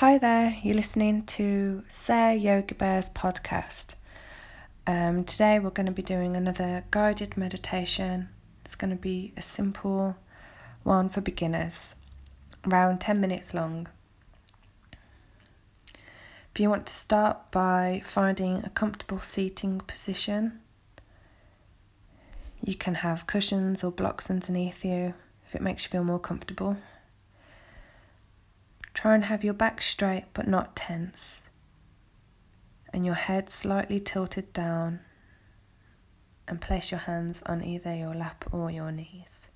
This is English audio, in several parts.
Hi there, you're listening to Sarah Yoga Bears podcast. Um, today we're going to be doing another guided meditation. It's going to be a simple one for beginners, around 10 minutes long. If you want to start by finding a comfortable seating position, you can have cushions or blocks underneath you if it makes you feel more comfortable. Try and have your back straight but not tense, and your head slightly tilted down, and place your hands on either your lap or your knees.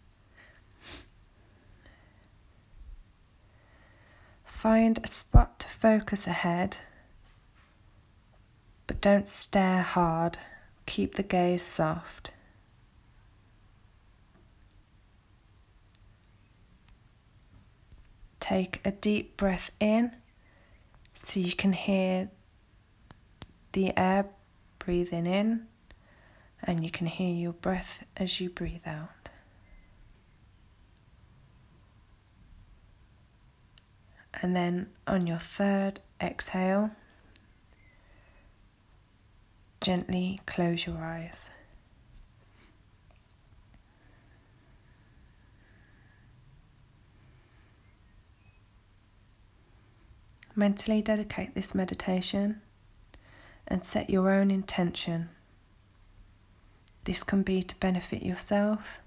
Find a spot to focus ahead, but don't stare hard. Keep the gaze soft. Take a deep breath in so you can hear the air breathing in and you can hear your breath as you breathe out. And then on your third exhale, gently close your eyes. Mentally dedicate this meditation and set your own intention. This can be to benefit yourself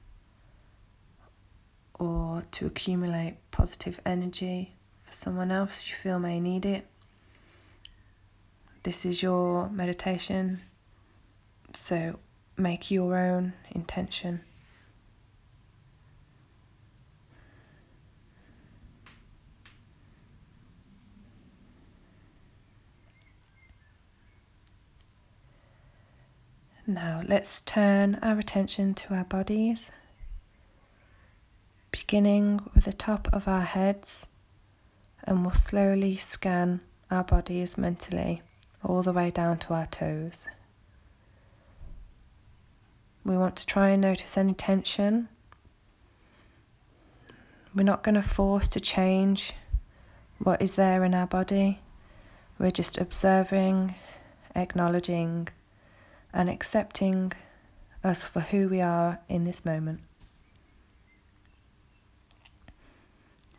or to accumulate positive energy for someone else you feel may need it. This is your meditation, so make your own intention. Now let's turn our attention to our bodies, beginning with the top of our heads, and we'll slowly scan our bodies mentally all the way down to our toes. We want to try and notice any tension. We're not going to force to change what is there in our body. We're just observing, acknowledging, and accepting us for who we are in this moment.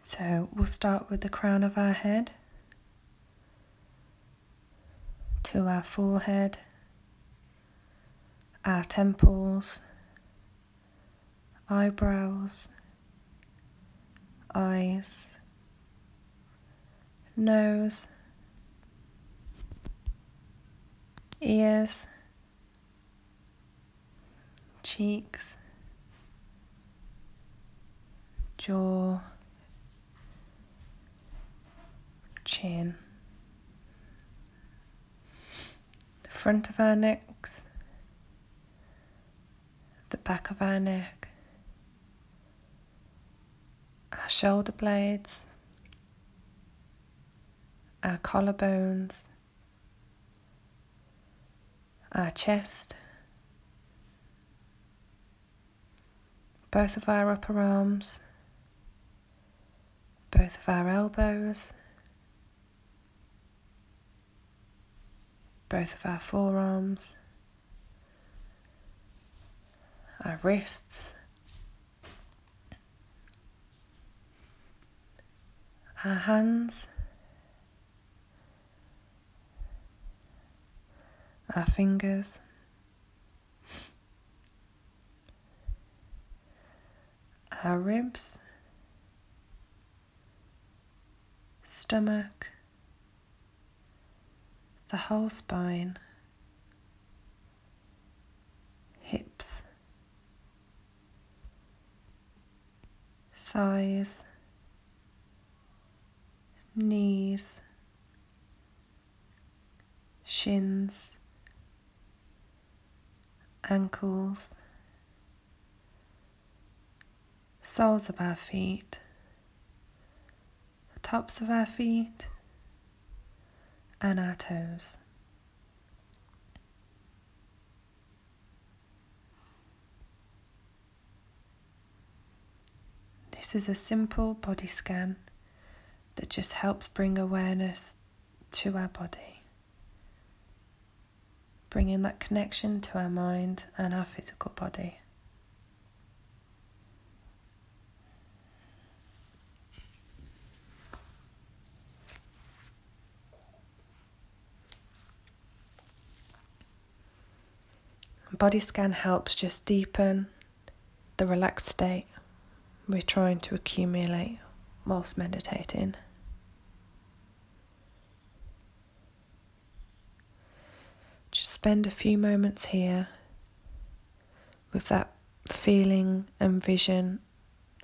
So we'll start with the crown of our head to our forehead, our temples, eyebrows, eyes, nose, ears cheeks, jaw, chin, the front of our necks, the back of our neck, our shoulder blades, our collarbones, our chest. Both of our upper arms, both of our elbows, both of our forearms, our wrists, our hands, our fingers. Our ribs, stomach, the whole spine, hips, thighs, knees, shins, ankles soles of our feet, the tops of our feet, and our toes. This is a simple body scan that just helps bring awareness to our body, bringing that connection to our mind and our physical body. Body scan helps just deepen the relaxed state we're trying to accumulate whilst meditating. Just spend a few moments here with that feeling and vision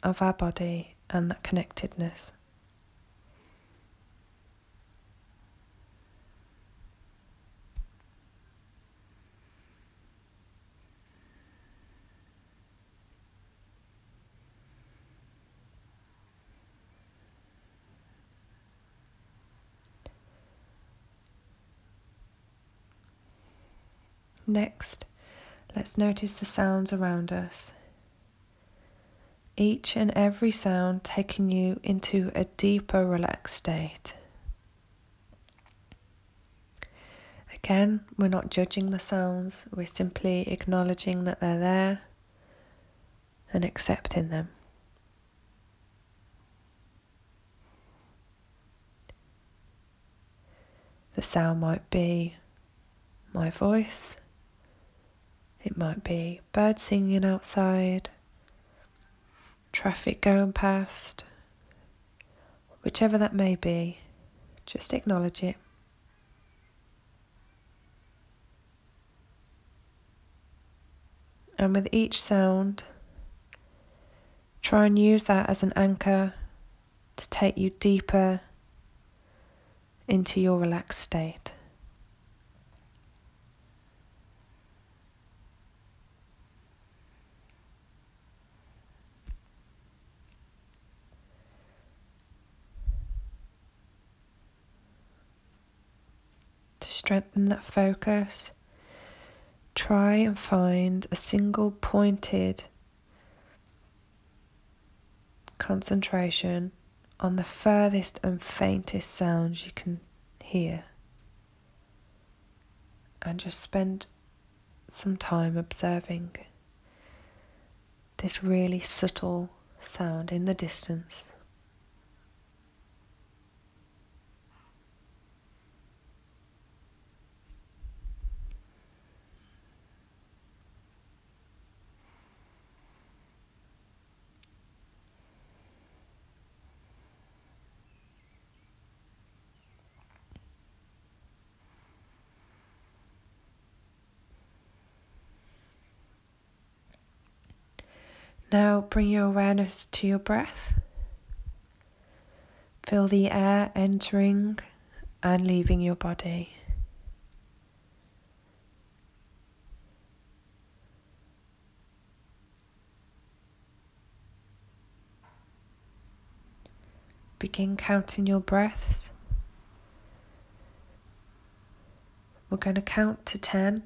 of our body and that connectedness. Next, let's notice the sounds around us. Each and every sound taking you into a deeper, relaxed state. Again, we're not judging the sounds, we're simply acknowledging that they're there and accepting them. The sound might be my voice it might be birds singing outside, traffic going past, whichever that may be, just acknowledge it. And with each sound, try and use that as an anchor to take you deeper into your relaxed state. Strengthen that focus, try and find a single pointed concentration on the furthest and faintest sounds you can hear. And just spend some time observing this really subtle sound in the distance. Now bring your awareness to your breath. Feel the air entering and leaving your body. Begin counting your breaths. We're going to count to 10.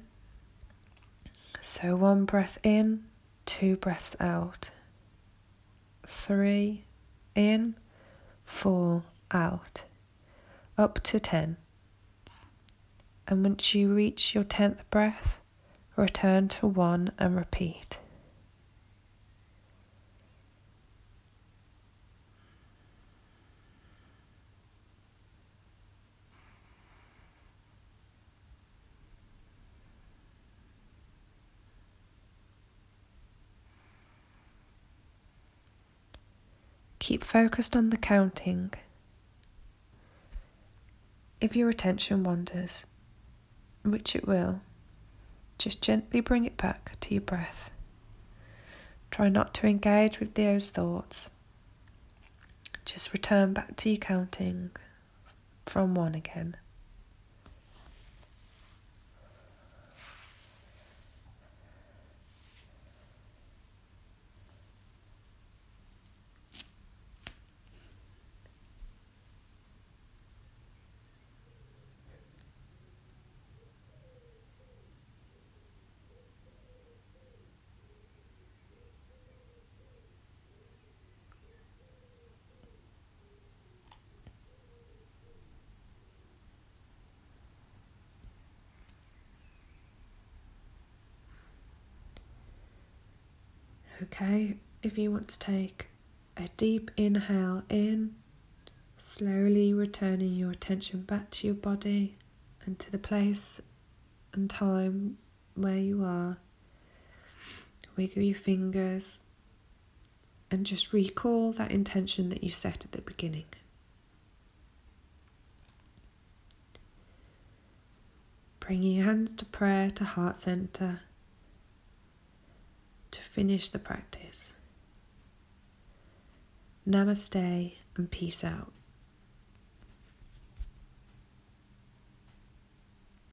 So, one breath in, two breaths out. Three in, four out. Up to ten. And once you reach your tenth breath, return to one and repeat. Keep focused on the counting. If your attention wanders, which it will, just gently bring it back to your breath. Try not to engage with those thoughts. Just return back to your counting from one again. Okay, if you want to take a deep inhale in, slowly returning your attention back to your body and to the place and time where you are. Wiggle your fingers and just recall that intention that you set at the beginning. Bringing your hands to prayer to heart center to finish the practice. Namaste and peace out.